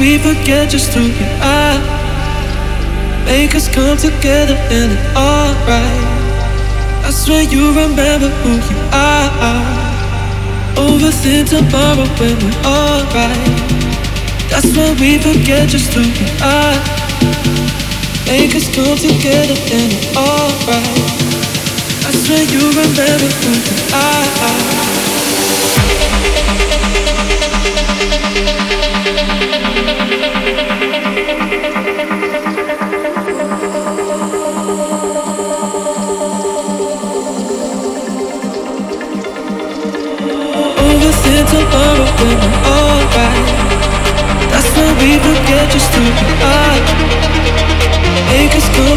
we forget just who you are. Make us come together and it's alright. I swear you remember who you are. Overthink tomorrow when we're alright. That's when we forget just who you are. Make us come together and it's alright. I swear you remember who you are.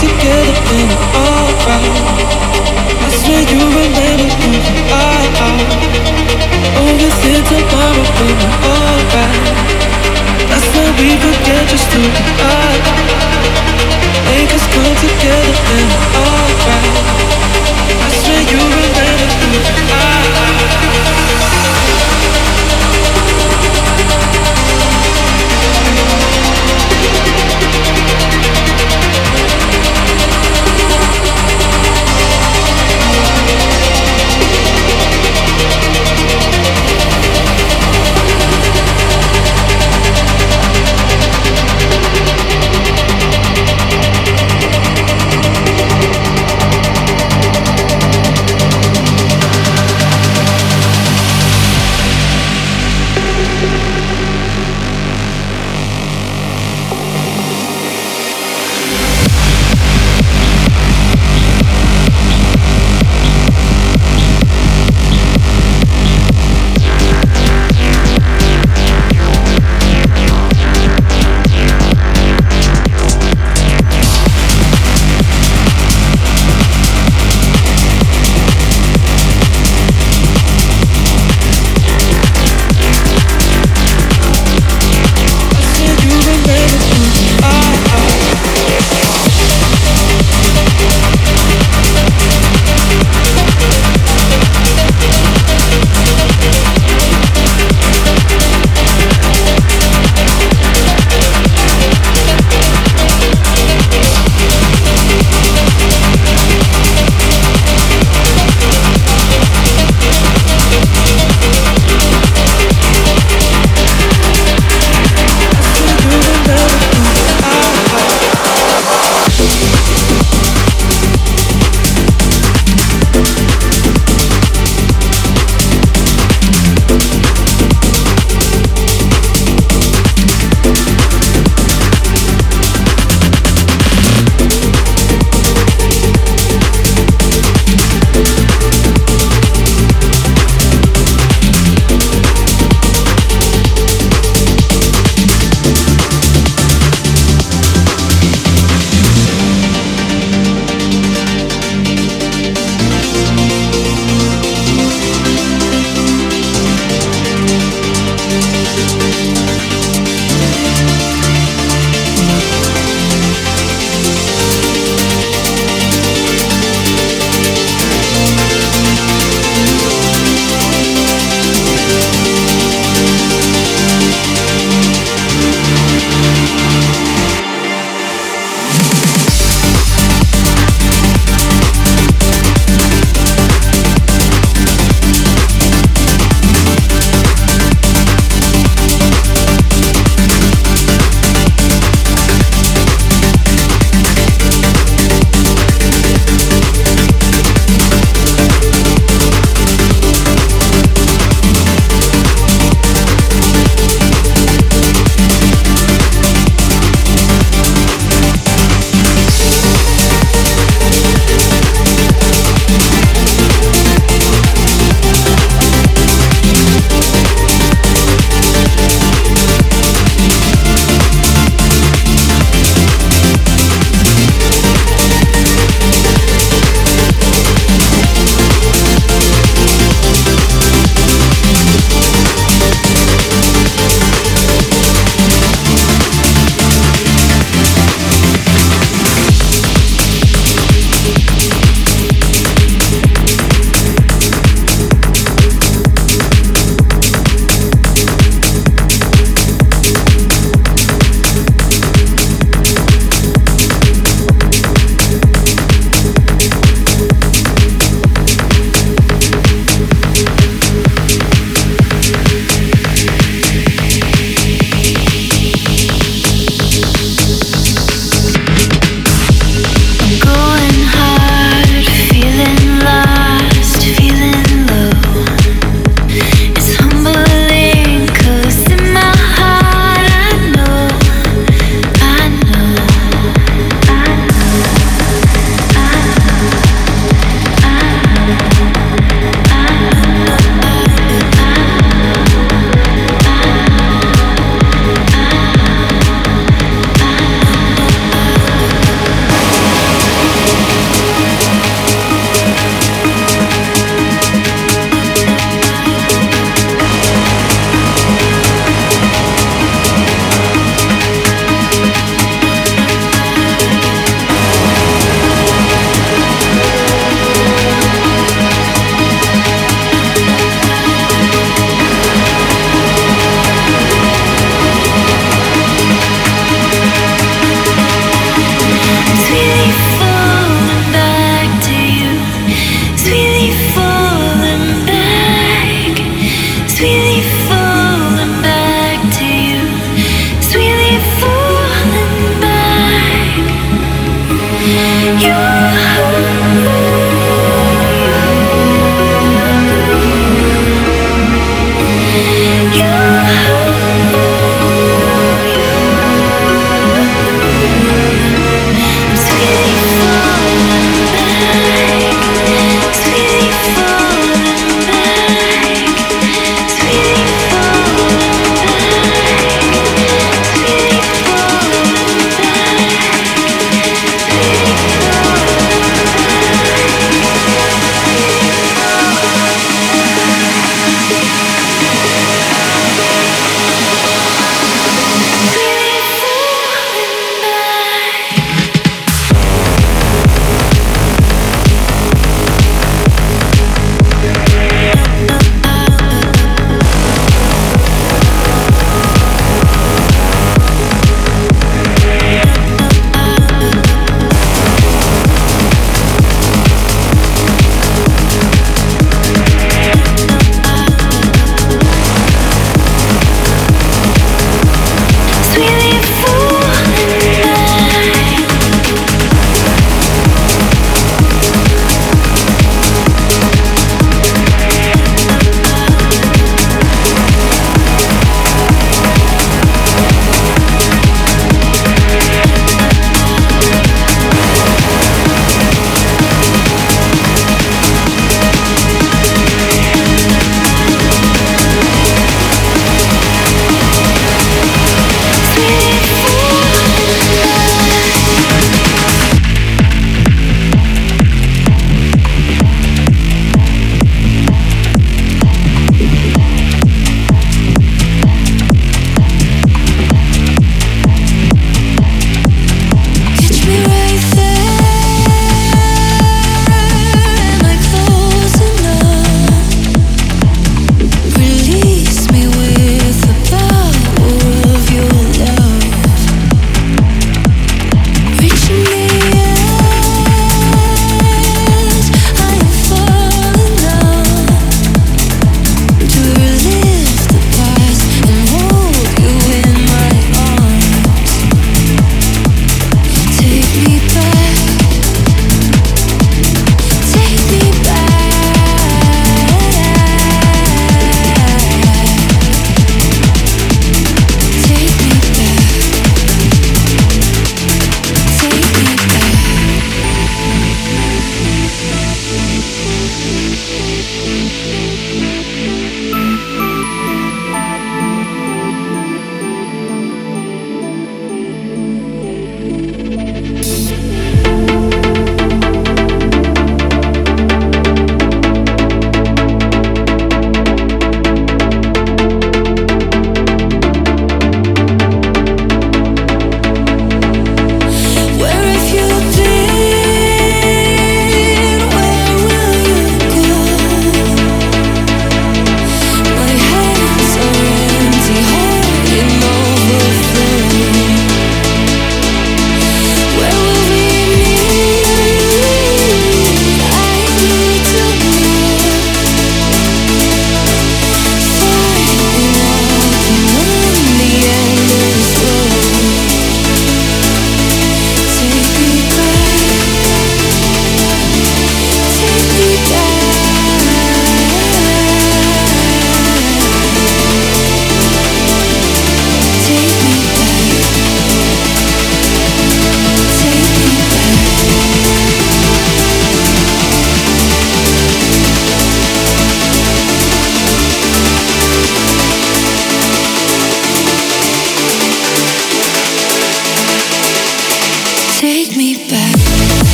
Together and we're alright. That's when you remember who are. We're alright. That's when we forget just who we are. Make us come together and alright.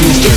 through